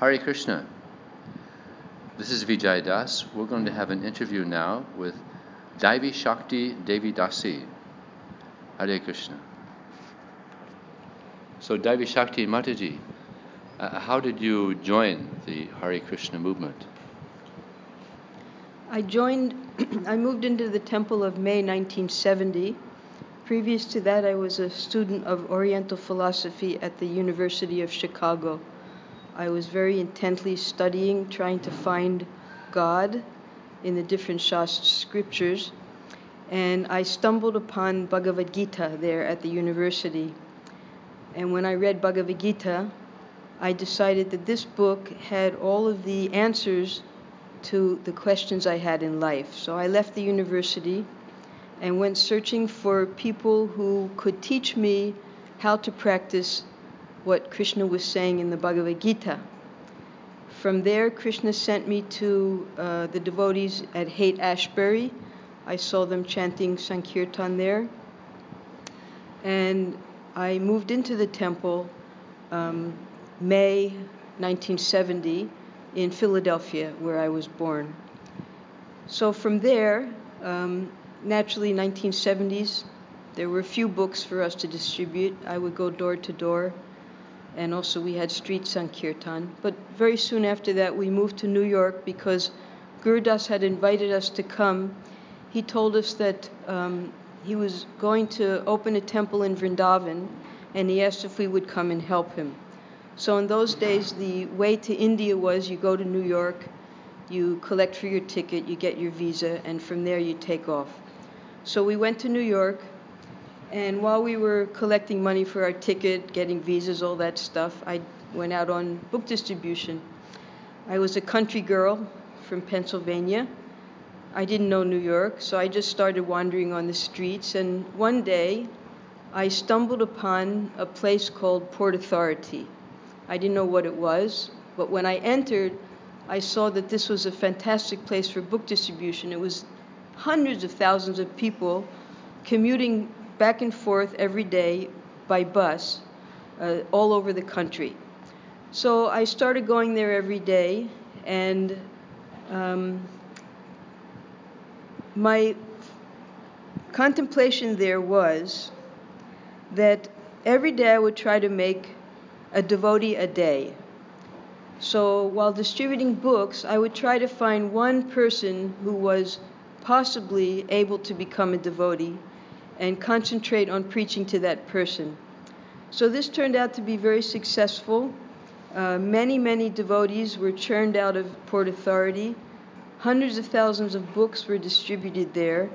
Hare Krishna. This is Vijay Das. We're going to have an interview now with Daivi Sakti Devi Dasi. Hare Krishna. So, Daivi Sakti Mataji, uh, how did you join the Hare Krishna movement? I joined, I moved into the temple of May 1970. Previous to that, I was a student of Oriental philosophy at the University of Chicago. I was very intently studying, trying to find God in the different Shastra scriptures, and I stumbled upon Bhagavad Gita there at the university. And when I read Bhagavad Gita, I decided that this book had all of the answers to the questions I had in life. So I left the university and went searching for people who could teach me how to practice what Krishna was saying in the Bhagavad Gita. From there, Krishna sent me to uh, the devotees at Haight Ashbury. I saw them chanting Sankirtan there. And I moved into the temple um, May 1970 in Philadelphia, where I was born. So from there, um, naturally, 1970s, there were a few books for us to distribute. I would go door to door, and also we had street sankirtan. But very soon after that, we moved to New York because Gurudas had invited us to come. He told us that um, he was going to open a temple in Vrindavan, and he asked if we would come and help him. So in those days, the way to India was you go to New York, you collect for your ticket, you get your visa, and from there you take off. So we went to New York, and while we were collecting money for our ticket, getting visas, all that stuff, I went out on book distribution. I was a country girl from Pennsylvania. I didn't know New York, so I just started wandering on the streets, and one day I stumbled upon a place called Port Authority. I didn't know what it was, but when I entered, I saw that this was a fantastic place for book distribution. It was hundreds of thousands of people commuting back and forth every day by bus uh, all over the country. So I started going there every day, and um, my contemplation there was that every day I would try to make a devotee a day. So while distributing books, I would try to find one person who was possibly able to become a devotee and concentrate on preaching to that person. So this turned out to be very successful. Uh, many, many devotees were churned out of Port Authority. Hundreds of thousands of books were distributed there.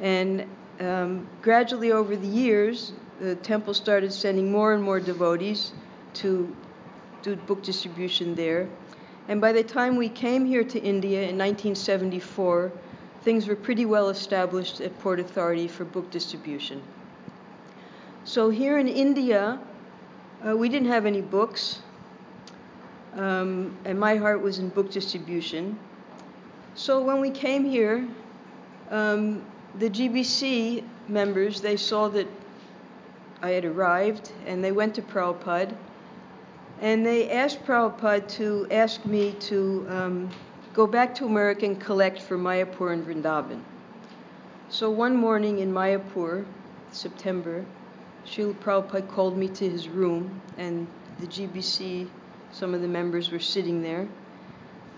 And um, gradually over the years, the temple started sending more and more devotees to do book distribution there. And by the time we came here to India in 1974, things were pretty well established at Port Authority for book distribution. So here in India, uh, we didn't have any books, um, and my heart was in book distribution. So when we came here, um, the GBC members they saw that I had arrived, and they went to Prabhupada and they asked Prabhupada to ask me to um, go back to America and collect for Mayapur and Vrindavan. So one morning in Mayapur, September, Srila Prabhupada called me to his room, and the GBC, some of the members were sitting there.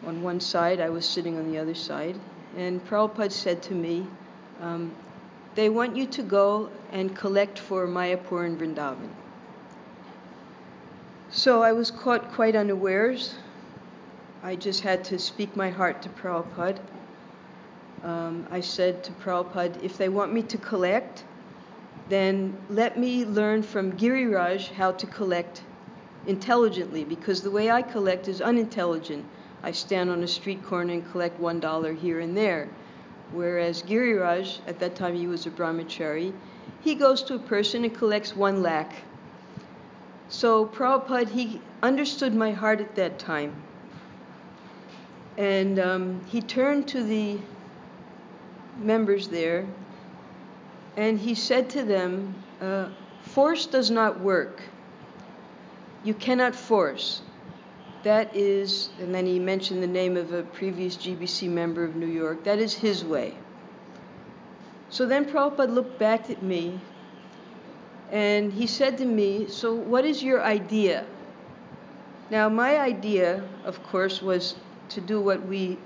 On one side, I was sitting on the other side. And Prabhupada said to me, um, They want you to go and collect for Mayapur and Vrindavan. So I was caught quite unawares. I just had to speak my heart to Prabhupada. Um, I said to Prabhupada, if they want me to collect, then let me learn from Giriraj how to collect intelligently, because the way I collect is unintelligent. I stand on a street corner and collect one dollar here and there. Whereas Giriraj, at that time he was a brahmachari, he goes to a person and collects one lakh so Prabhupada, he understood my heart at that time. And um, he turned to the members there and he said to them, uh, Force does not work. You cannot force. that is, and then he mentioned the name of a previous GBC member of New York, that is his way. So then Prabhupada looked back at me and he said to me, So what is your idea? Now, my idea, of course, was to do what we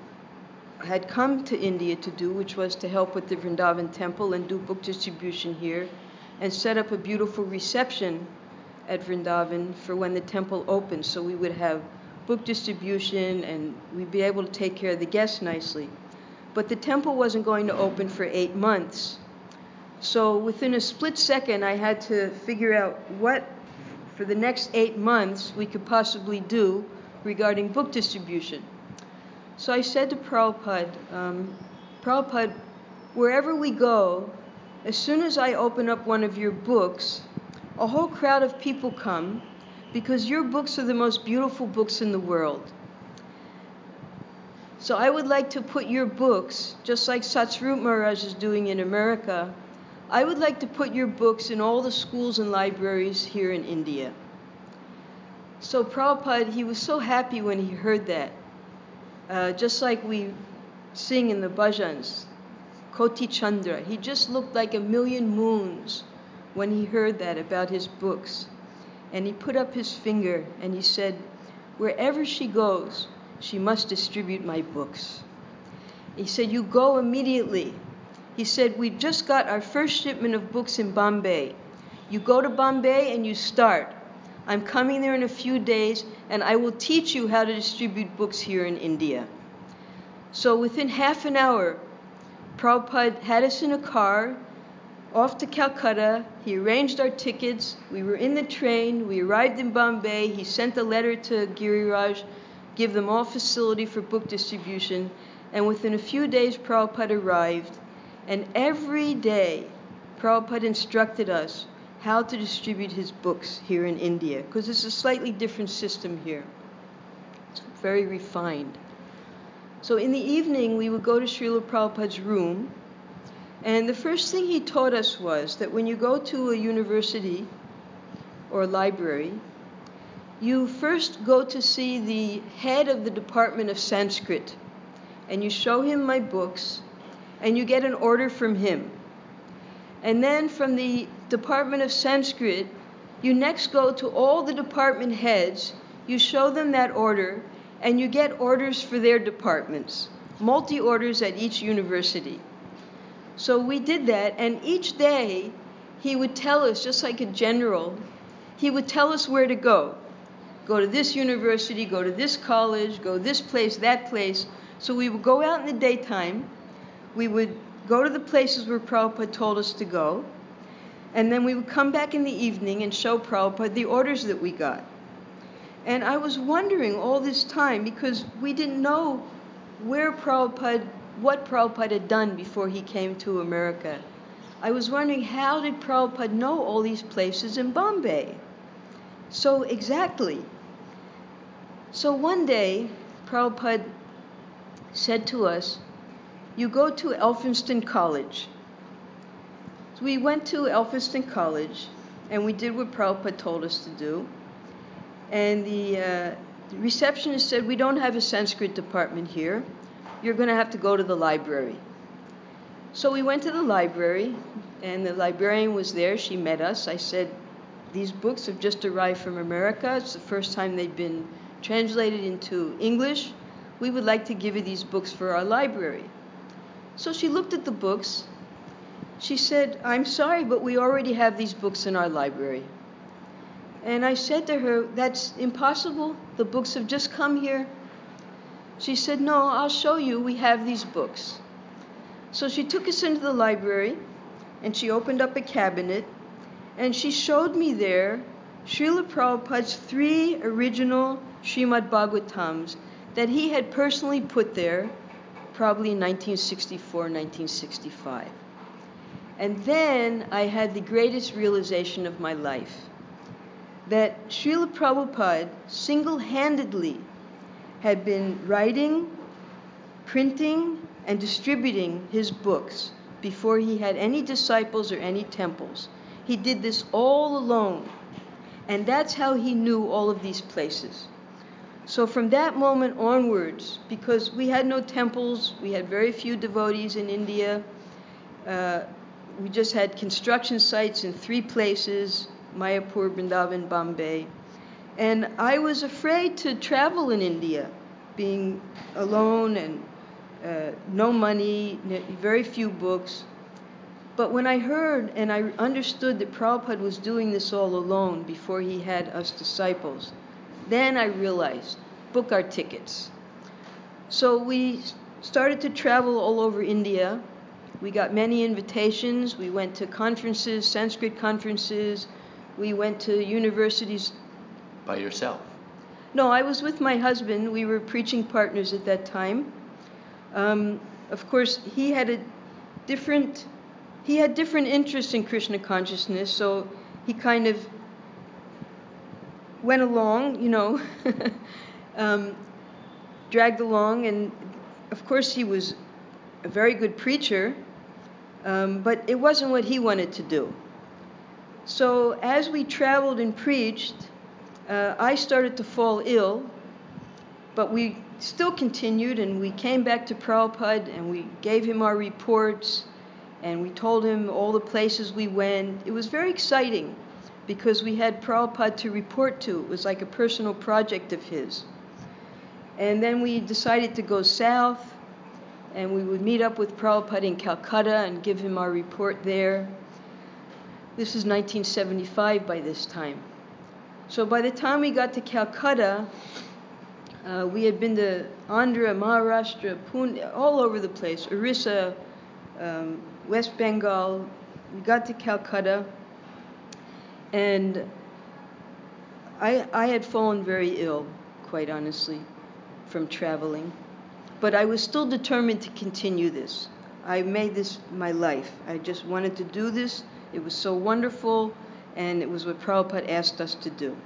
had come to India to do, which was to help with the Vrindavan temple and do book distribution here and set up a beautiful reception at Vrindavan for when the temple opens. So we would have book distribution and we'd be able to take care of the guests nicely. But the temple wasn't going to open for eight months. So within a split second, I had to figure out what, for the next eight months, we could possibly do regarding book distribution. So I said to Prabhupada, um, Prabhupada, wherever we go, as soon as I open up one of your books, a whole crowd of people come because your books are the most beautiful books in the world. So I would like to put your books, just like Satsvarup Maharaj is doing in America, I would like to put your books in all the schools and libraries here in India. So Prabhupada, he was so happy when he heard that. Uh, just like we sing in the bhajans, Koti Chandra. He just looked like a million moons when he heard that about his books. And he put up his finger and he said, Wherever she goes, she must distribute my books. He said, You go immediately. He said, We just got our first shipment of books in Bombay. You go to Bombay and you start. I'm coming there in a few days, and I will teach you how to distribute books here in India. So within half an hour, Prabhupada had us in a car off to Calcutta. He arranged our tickets. We were in the train. We arrived in Bombay. He sent a letter to Giriraj, give them all facility for book distribution. And within a few days, Prabhupada arrived. And every day, Prabhupada instructed us how to distribute his books here in India, because it's a slightly different system here. It's very refined. So in the evening, we would go to Srila Prabhupada's room, and the first thing he taught us was that when you go to a university or a library, you first go to see the head of the Department of Sanskrit, and you show him my books, and you get an order from him. And then from the Department of Sanskrit, you next go to all the department heads, you show them that order, and you get orders for their departments, multi orders at each university. So we did that, and each day he would tell us, just like a general, he would tell us where to go. Go to this university, go to this college, go this place, that place. So we would go out in the daytime, we would go to the places where Prabhupada told us to go, and then we would come back in the evening and show Prabhupada the orders that we got. And I was wondering all this time because we didn't know where Prabhupada, what Prabhupada had done before he came to America. I was wondering how did Prabhupada know all these places in Bombay? So exactly. So one day, Prabhupada said to us, You go to Elphinstone College. So we went to Elphinstone College and we did what Prabhupada told us to do. And the, uh, the receptionist said, We don't have a Sanskrit department here. You're going to have to go to the library. So we went to the library, and the librarian was there. She met us. I said, These books have just arrived from America. It's the first time they've been translated into English. We would like to give you these books for our library. So she looked at the books she said, I'm sorry, but we already have these books in our library. And I said to her, That's impossible. The books have just come here. She said, No, I'll show you. We have these books. So she took us into the library and she opened up a cabinet and she showed me there Srila Prabhupada's three original Srimad Bhagavatams that he had personally put there, probably in 1964, 1965. And then I had the greatest realization of my life that Srila Prabhupada single handedly had been writing, printing, and distributing his books before he had any disciples or any temples. He did this all alone. And that's how he knew all of these places. So from that moment onwards, because we had no temples, we had very few devotees in India, uh, we just had construction sites in three places Mayapur, Vrindavan, Bombay. And I was afraid to travel in India, being alone and uh, no money, very few books. But when I heard and I understood that Prabhupada was doing this all alone before he had us disciples, then I realized book our tickets. So we started to travel all over India. We got many invitations. We went to conferences, Sanskrit conferences. We went to universities. By yourself? No, I was with my husband. We were preaching partners at that time. Um, of course, he had a different he had different interests in Krishna consciousness, so he kind of went along, you know, um, dragged along, and of course he was a very good preacher, um, but it wasn't what he wanted to do. So as we traveled and preached, uh, I started to fall ill, but we still continued, and we came back to Prabhupada and we gave him our reports and we told him all the places we went. It was very exciting because we had Prabhupada to report to. It was like a personal project of his. And then we decided to go south, and we would meet up with Prabhupada in Calcutta and give him our report there. This is 1975 by this time. So by the time we got to Calcutta, uh, we had been to Andhra, Maharashtra, Pune, all over the place, Orissa, um, West Bengal. We got to Calcutta, and I, I had fallen very ill, quite honestly, from traveling. But I was still determined to continue this. I made this my life. I just wanted to do this. It was so wonderful, and it was what Prabhupada asked us to do.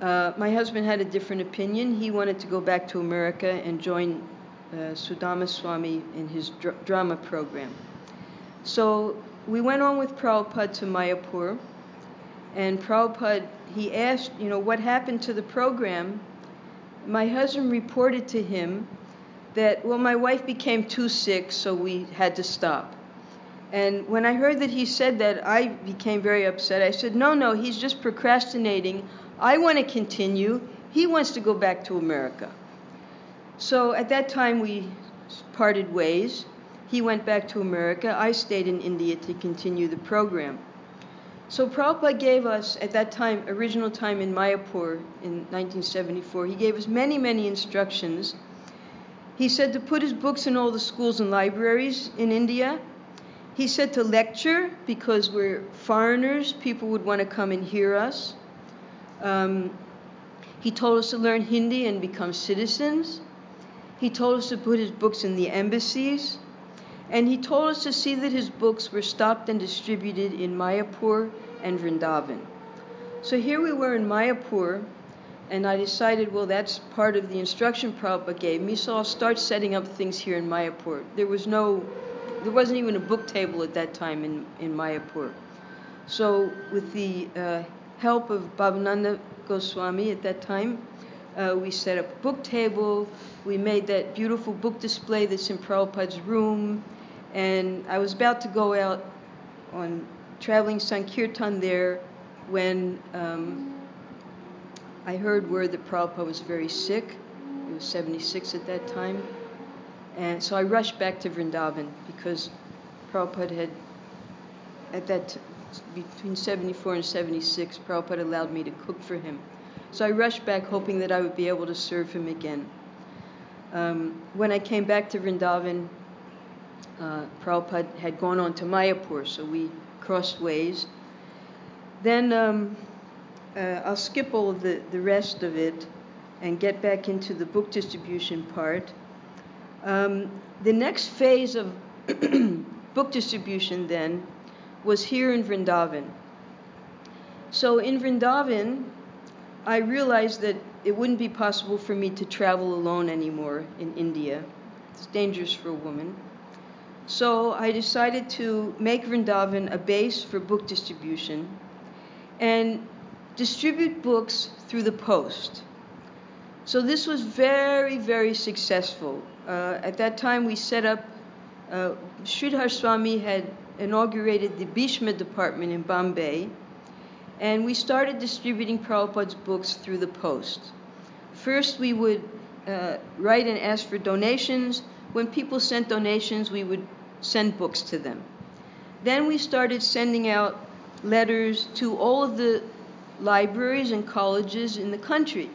Uh, my husband had a different opinion. He wanted to go back to America and join uh, Sudama Swami in his dr- drama program. So we went on with Prabhupada to Mayapur, and Prabhupada, he asked, you know, what happened to the program. My husband reported to him that, well, my wife became too sick, so we had to stop. And when I heard that he said that, I became very upset. I said, no, no, he's just procrastinating. I want to continue. He wants to go back to America. So at that time, we parted ways. He went back to America. I stayed in India to continue the program. So Prabhupada gave us, at that time, original time in Mayapur in 1974, he gave us many, many instructions. He said to put his books in all the schools and libraries in India. He said to lecture because we're foreigners, people would want to come and hear us. Um, he told us to learn Hindi and become citizens. He told us to put his books in the embassies. And he told us to see that his books were stocked and distributed in Mayapur and Vrindavan. So here we were in Mayapur, and I decided, well, that's part of the instruction Prabhupada gave me, so I'll start setting up things here in Mayapur. There was no, there wasn't even a book table at that time in, in Mayapur. So with the uh, help of Bhavananda Goswami at that time, uh, we set up a book table. We made that beautiful book display that's in Prabhupada's room. And I was about to go out on traveling Sankirtan there when um, I heard word that Prabhupada was very sick. He was 76 at that time. And so I rushed back to Vrindavan because Prabhupada had, at that t- between 74 and 76, Prabhupada allowed me to cook for him. So I rushed back hoping that I would be able to serve him again. Um, when I came back to Vrindavan, uh, Prabhupada had gone on to Mayapur, so we crossed ways. Then um, uh, I'll skip all of the, the rest of it and get back into the book distribution part. Um, the next phase of book distribution then was here in Vrindavan. So in Vrindavan, I realized that it wouldn't be possible for me to travel alone anymore in India. It's dangerous for a woman. So I decided to make Vrindavan a base for book distribution and distribute books through the post. So this was very, very successful. Uh, at that time, we set up, uh, Sridhar Swami had inaugurated the Bhishma department in Bombay, and we started distributing Prabhupada's books through the post. First, we would uh, write and ask for donations. When people sent donations, we would send books to them. Then we started sending out letters to all of the libraries and colleges in the country,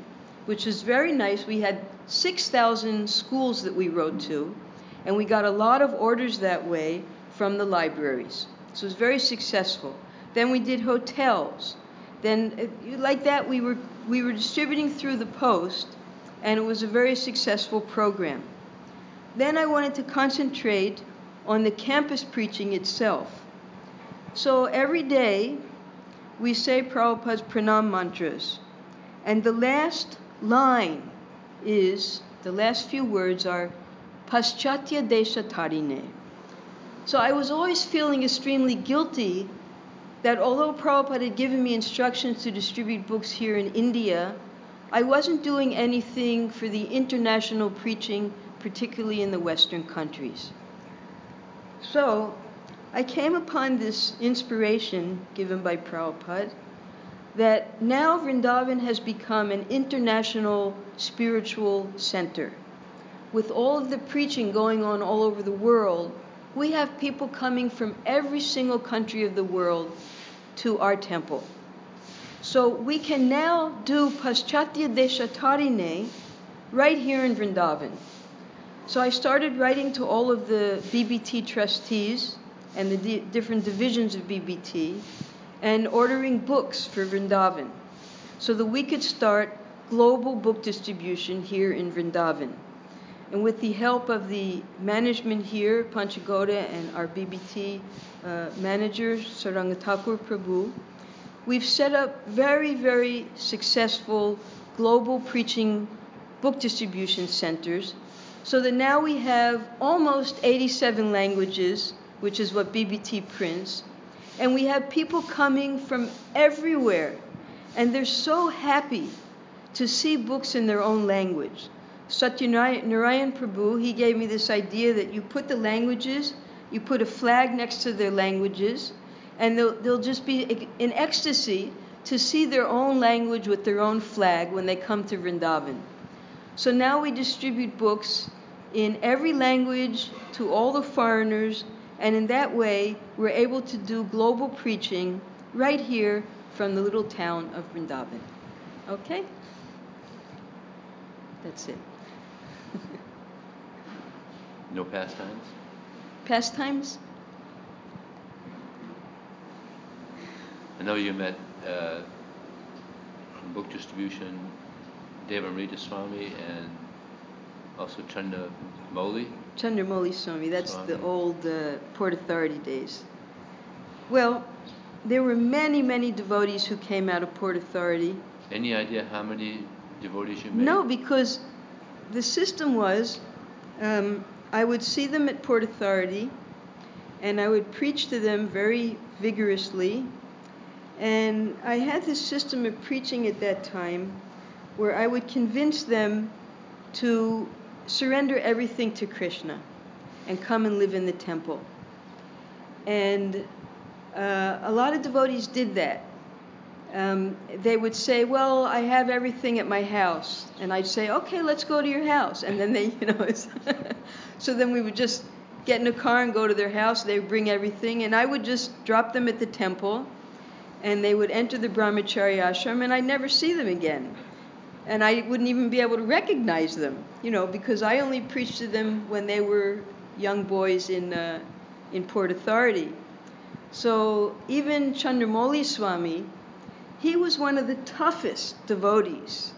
which was very nice. We had 6,000 schools that we wrote to, and we got a lot of orders that way from the libraries. So it was very successful. Then we did hotels. Then, uh, like that, we were, we were distributing through the post, and it was a very successful program. Then I wanted to concentrate on the campus preaching itself. So every day we say Prabhupada's pranam mantras, and the last line is the last few words are Paschatya Desha Tarine. So I was always feeling extremely guilty that although Prabhupada had given me instructions to distribute books here in India, I wasn't doing anything for the international preaching, particularly in the Western countries. So I came upon this inspiration given by Prabhupada that now Vrindavan has become an international spiritual center. With all of the preaching going on all over the world, we have people coming from every single country of the world to our temple. So we can now do Paschatya Deshatarine right here in Vrindavan. So I started writing to all of the BBT trustees and the di- different divisions of BBT and ordering books for Vrindavan so that we could start global book distribution here in Vrindavan. And with the help of the management here, Panchagauda, and our BBT uh, manager, Sarangathakur Prabhu, we've set up very, very successful global preaching book distribution centers so that now we have almost 87 languages which is what BBT prints. And we have people coming from everywhere, and they're so happy to see books in their own language. Satyanarayan Prabhu, he gave me this idea that you put the languages, you put a flag next to their languages, and they'll, they'll just be in ecstasy to see their own language with their own flag when they come to Vrindavan. So now we distribute books in every language to all the foreigners and in that way, we're able to do global preaching right here from the little town of Vrindavan. Okay? That's it. no pastimes? Pastimes? I know you met uh, from book distribution Devamrita Swami and also Chanda Moli. Chandramauli Swami, that's Swami. the old uh, Port Authority days. Well, there were many, many devotees who came out of Port Authority. Any idea how many devotees you met? No, because the system was um, I would see them at Port Authority and I would preach to them very vigorously. And I had this system of preaching at that time where I would convince them to surrender everything to Krishna and come and live in the temple. And uh, a lot of devotees did that. Um, they would say, "Well, I have everything at my house," and I'd say, "Okay, let's go to your house." And then they, you know, so then we would just get in a car and go to their house. They would bring everything, and I would just drop them at the temple, and they would enter the brahmacharya ashram, and I'd never see them again and I wouldn't even be able to recognize them, you know, because I only preached to them when they were young boys in uh, in Port Authority. So even Chandramauli Swami, he was one of the toughest devotees.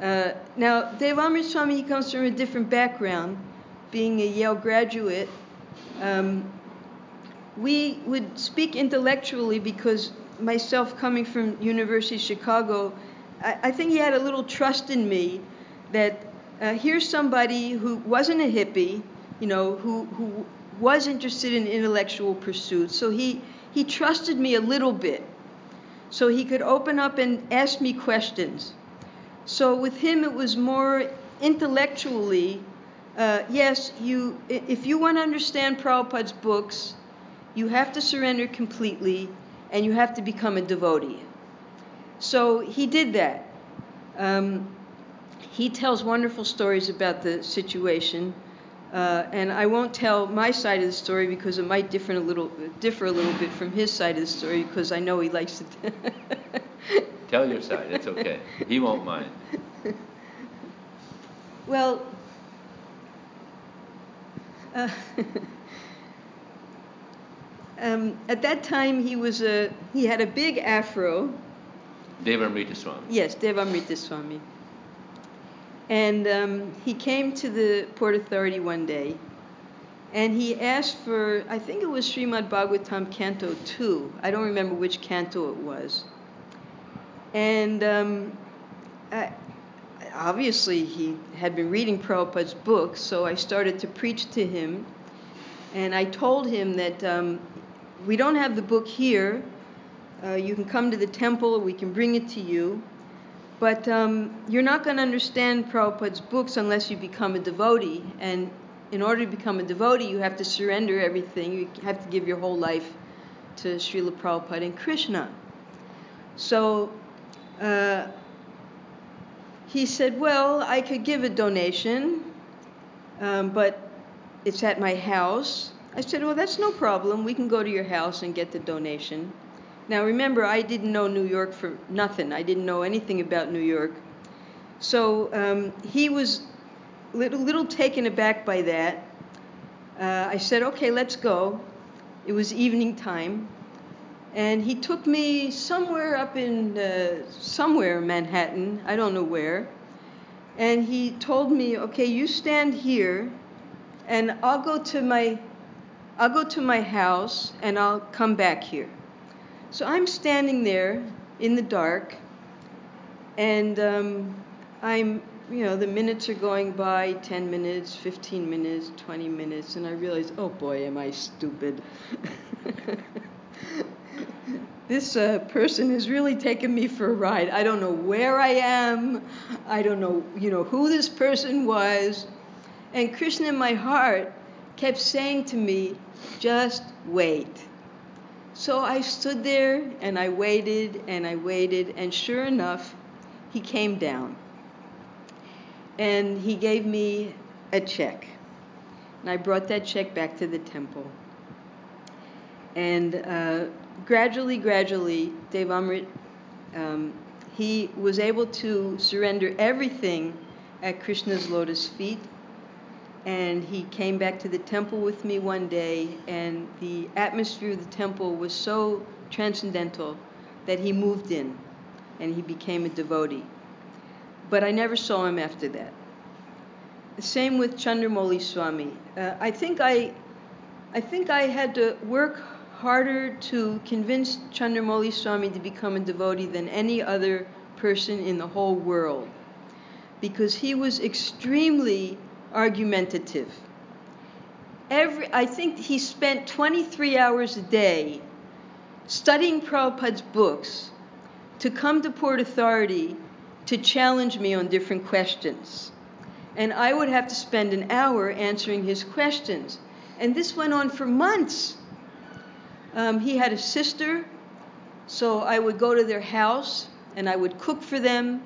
Uh, now, Devamrita Swami, he comes from a different background, being a Yale graduate. Um, we would speak intellectually because myself coming from University of Chicago, I, think he had a little trust in me that uh, here's somebody who wasn't a hippie, you know, who, who was interested in intellectual pursuits. So he, he trusted me a little bit. So he could open up and ask me questions. So with him, it was more intellectually. Uh, yes, you. If you want to understand Prabhupada's books, you have to surrender completely, and you have to become a devotee. So he did that. Um, he tells wonderful stories about the situation. Uh, and I won't tell my side of the story because it might differ a little differ a little bit from his side of the story because I know he likes to. tell your side. It's okay. He won't mind. well. Uh, um, at that time, he was a he had a big afro. Devamrita Swami. Yes, Devamrita Swami. And um, he came to the Port Authority one day and he asked for, I think it was Srimad Bhagavatam Canto 2. I don't remember which canto it was. And um, I, obviously, he had been reading Prabhupada's book, so I started to preach to him. And I told him that um, we don't have the book here. Uh, you can come to the temple, we can bring it to you. But um, you're not going to understand Prabhupada's books unless you become a devotee. And in order to become a devotee, you have to surrender everything. You have to give your whole life to Srila Prabhupada and Krishna. So uh, he said, Well, I could give a donation, um, but it's at my house. I said, Well, that's no problem. We can go to your house and get the donation. Now remember, I didn't know New York for nothing. I didn't know anything about New York. So um, he was a little, little taken aback by that. Uh, I said, okay, let's go. It was evening time. And he took me somewhere up in uh, somewhere in Manhattan, I don't know where. And he told me, okay, you stand here, and I'll go to my, I'll go to my house, and I'll come back here. So I'm standing there in the dark, and um, I'm, you know, the minutes are going by 10 minutes, 15 minutes, 20 minutes, and I realize, oh boy, am I stupid. this uh, person has really taken me for a ride. I don't know where I am. I don't know, you know, who this person was. And Krishna in my heart kept saying to me, just wait. So I stood there and I waited and I waited, and sure enough, he came down. And he gave me a check. And I brought that check back to the temple. And uh, gradually, gradually, Devamrit, um, he was able to surrender everything at Krishna's lotus feet and he came back to the temple with me one day, and the atmosphere of the temple was so transcendental that he moved in and he became a devotee. But I never saw him after that. Same with Chandramauli Swami. Uh, I think I, I think I had to work harder to convince Chandramauli Swami to become a devotee than any other person in the whole world, because he was extremely argumentative. Every, I think he spent 23 hours a day studying Prabhupada's books to come to Port Authority to challenge me on different questions. And I would have to spend an hour answering his questions. And this went on for months. Um, he had a sister, so I would go to their house and I would cook for them.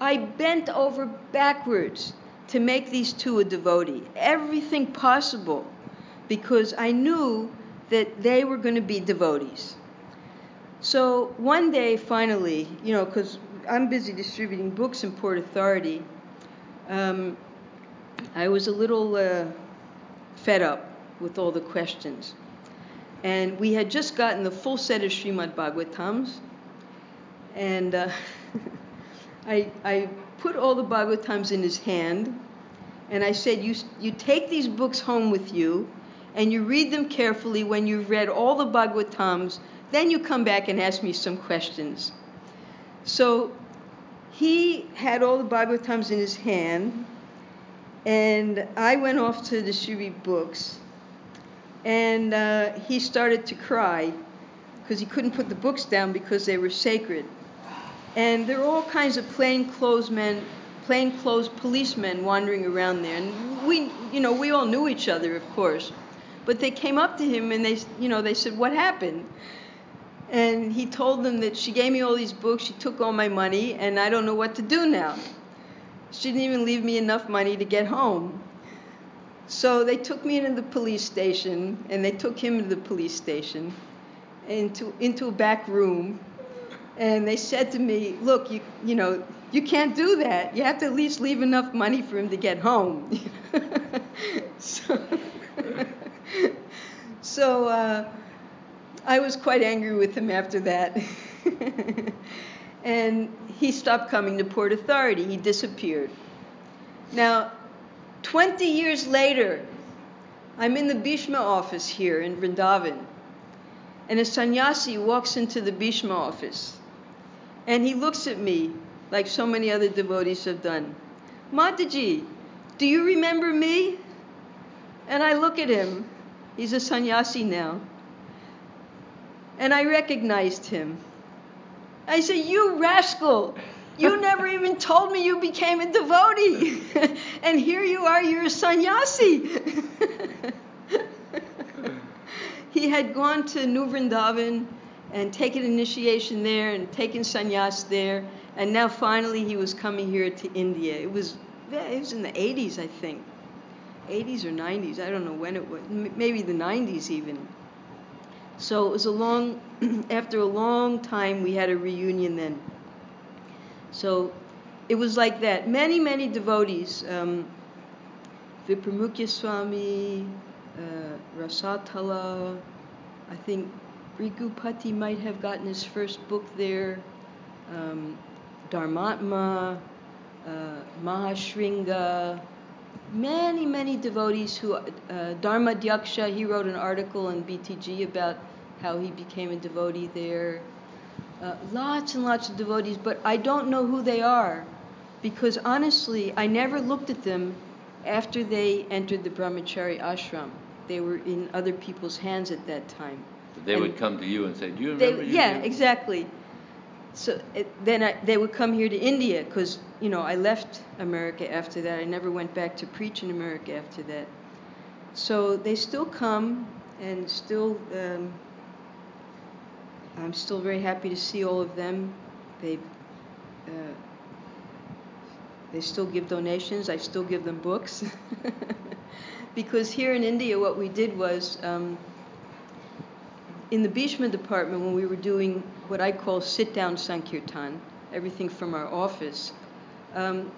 I bent over backwards to make these two a devotee, everything possible, because I knew that they were going to be devotees. So one day, finally, you know, because I'm busy distributing books in Port Authority, um, I was a little uh, fed up with all the questions. And we had just gotten the full set of Srimad Bhagavatams, and uh, I, I put all the Bhagavatams in his hand, and I said, you, you take these books home with you, and you read them carefully when you've read all the Bhagavatams, then you come back and ask me some questions. So he had all the Bhagavatams in his hand, and I went off to distribute books, and uh, he started to cry because he couldn't put the books down because they were sacred. And there are all kinds of plainclothes men, plainclothes policemen wandering around there. And we, you know, we all knew each other, of course. But they came up to him and they, you know, they said, "What happened?" And he told them that she gave me all these books, she took all my money, and I don't know what to do now. She didn't even leave me enough money to get home. So they took me into the police station, and they took him to the police station, into into a back room, and they said to me, "Look, you you know you can't do that. You have to at least leave enough money for him to get home." so, so uh, I was quite angry with him after that. and he stopped coming to Port Authority. He disappeared. Now, 20 years later, I'm in the Bhishma office here in Vrindavan. And a sannyasi walks into the Bhishma office. And he looks at me like so many other devotees have done. Mataji, do you remember me? And I look at him. He's a sannyasi now. And I recognized him. I said, You rascal! You never even told me you became a devotee. and here you are, you're a sannyasi. he had gone to New Vrindavan and taken initiation there and taken sannyas there. And now finally he was coming here to India. It was, it was in the 80s, I think. 80s or 90s. I don't know when it was. Maybe the 90s even. So it was a long, after a long time, we had a reunion then. So it was like that. Many, many devotees, um, Vipramukhya Swami, uh, Rasatala, I think Bhrigupati might have gotten his first book there, um, Dharmatma, uh, Mahashringa, many, many devotees who, uh, Dharma Dhyaksha, he wrote an article in BTG about how he became a devotee there. Uh, lots and lots of devotees, but I don't know who they are because honestly, I never looked at them after they entered the brahmachari ashram. They were in other people's hands at that time. They and would come to you and say, "Do you remember?" They, yeah, exactly. So it, then I, they would come here to India because you know I left America after that. I never went back to preach in America after that. So they still come and still um, I'm still very happy to see all of them. They uh, they still give donations. I still give them books. because here in India, what we did was um, in the Bhishma department, when we were doing what I call sit down Sankirtan, everything from our office, um,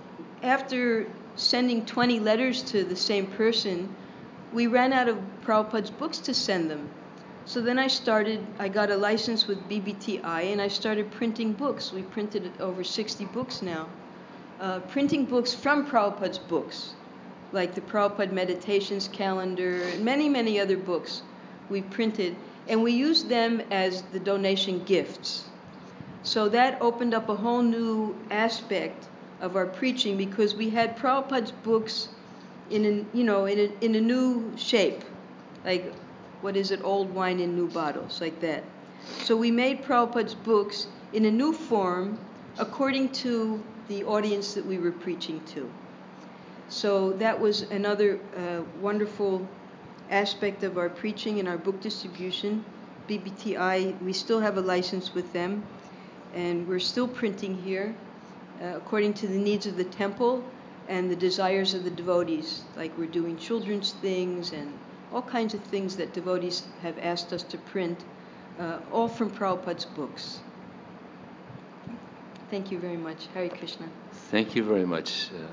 after sending 20 letters to the same person, we ran out of Prabhupada's books to send them. So then I started, I got a license with BBTI and I started printing books. We printed over 60 books now. Uh, printing books from Prabhupada's books, like the Prabhupada Meditations Calendar, and many, many other books we printed. And we used them as the donation gifts. So that opened up a whole new aspect of our preaching because we had Prabhupada's books in a, you know, in a, in a new shape. Like what is it, old wine in new bottles, like that. So we made Prabhupada's books in a new form according to the audience that we were preaching to. So that was another uh, wonderful aspect of our preaching and our book distribution. BBTI, we still have a license with them, and we're still printing here uh, according to the needs of the temple and the desires of the devotees. Like we're doing children's things and all kinds of things that devotees have asked us to print, uh, all from Prabhupada's books. Thank you very much. Hare Krishna. Thank you very much uh,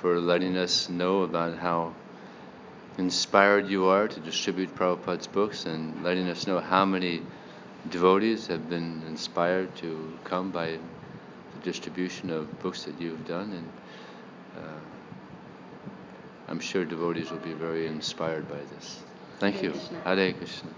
for letting us know about how inspired you are to distribute Prabhupada's books and letting us know how many devotees have been inspired to come by the distribution of books that you've done. And uh, I'm sure devotees will be very inspired by this. Thank Hare you. Krishna. Hare Krishna.